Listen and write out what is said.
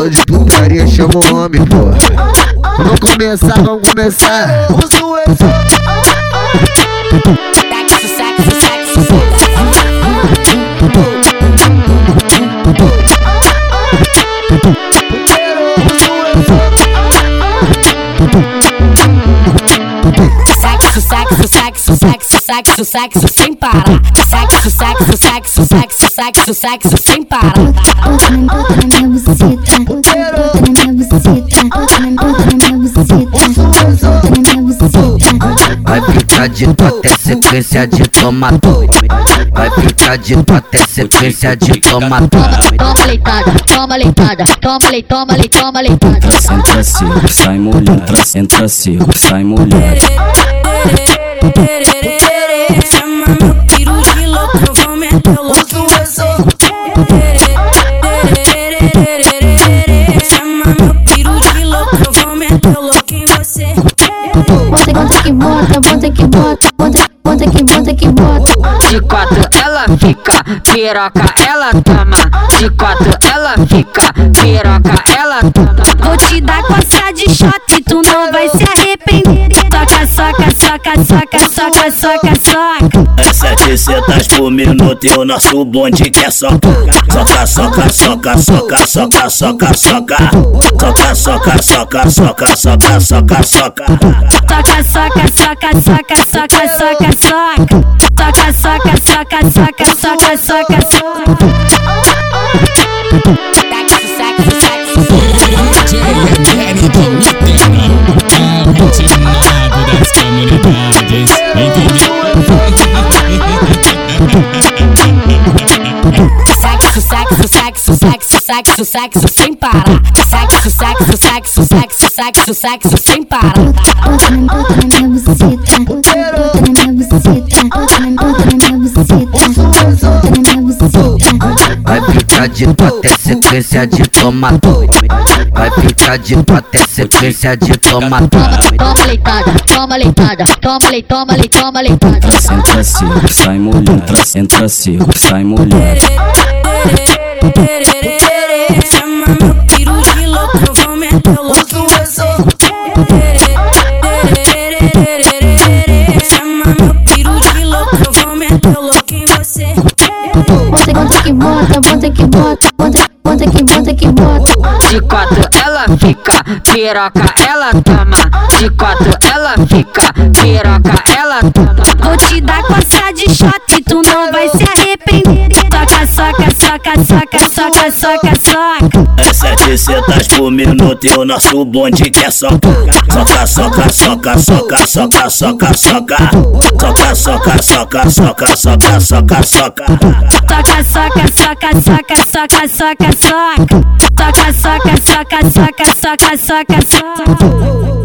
Falou de putaria, chama o homem, porra. Vamos começar, vamos começar. Sexo, sexo, sexo, sexo. Sexo, sexo, sexo, sexo, sexo, sexo sem parar. Sexo, sexo, sexo, sexo, sexo, sexo sem parar. Buceta, bota na minha buceta, bota na bota na minha buceta, bota na minha buceta. Vai ficar de tu até sequência de toma tu. Vai ficar de tu até sequência de toma tu. Toma leitada, toma leitada, toma lei, toma lei, toma leitada. Entra seco, sai mulher. Entra seco, sai mulher. Chama meu piru de louco, eu vou meter louco. Chama que bota, bota que bota, bota, bota que bota que bota. De quatro ela fica, piroca ela toma. De quatro ela fica, piroca ela toma. Vou te dar coça de shot soca, soca, soca, soca, soca, soca. É 700 por minuto e o nosso bonde quer soca. Soca, soca, soca, soca, soca, soca, soca. Soca, soca, soca, soca, soca, soca, soca. Soca, soca, soca, soca, soca, soca, soca. Soca, soca, soca, soca, soca, soca, soca. Sexo, sexo, sem parar. Sexo, sexo, sexo, sexo, sexo, sexo sem parar. Bota na minha buceta, bota na minha buceta, bota na bota na minha buceta, bota na minha buceta. Vai ficar de tu até sequência de toma. Vai ficar de tu até sequência de toma. Toma leitada, toma leitada, toma lei, toma lei, toma leitada. Entra seco, sai mulher. Entra seco, sai mulher. Bota, bota que bota, bota que bota, bota, bota que bota que bota. De quatro ela fica, piroca ela toma. De quatro ela fica, piroca ela toma. Vou te dar coça de shot soca, soca, soca, soca, soca, soca. É 700 por minuto e o nosso bonde quer soca. Soca, soca, soca, soca, soca, soca, soca. Soca, soca, soca, soca, soca, soca, soca. Soca, soca, soca, soca, soca, soca, soca. Soca, soca, soca, soca, soca, soca, soca.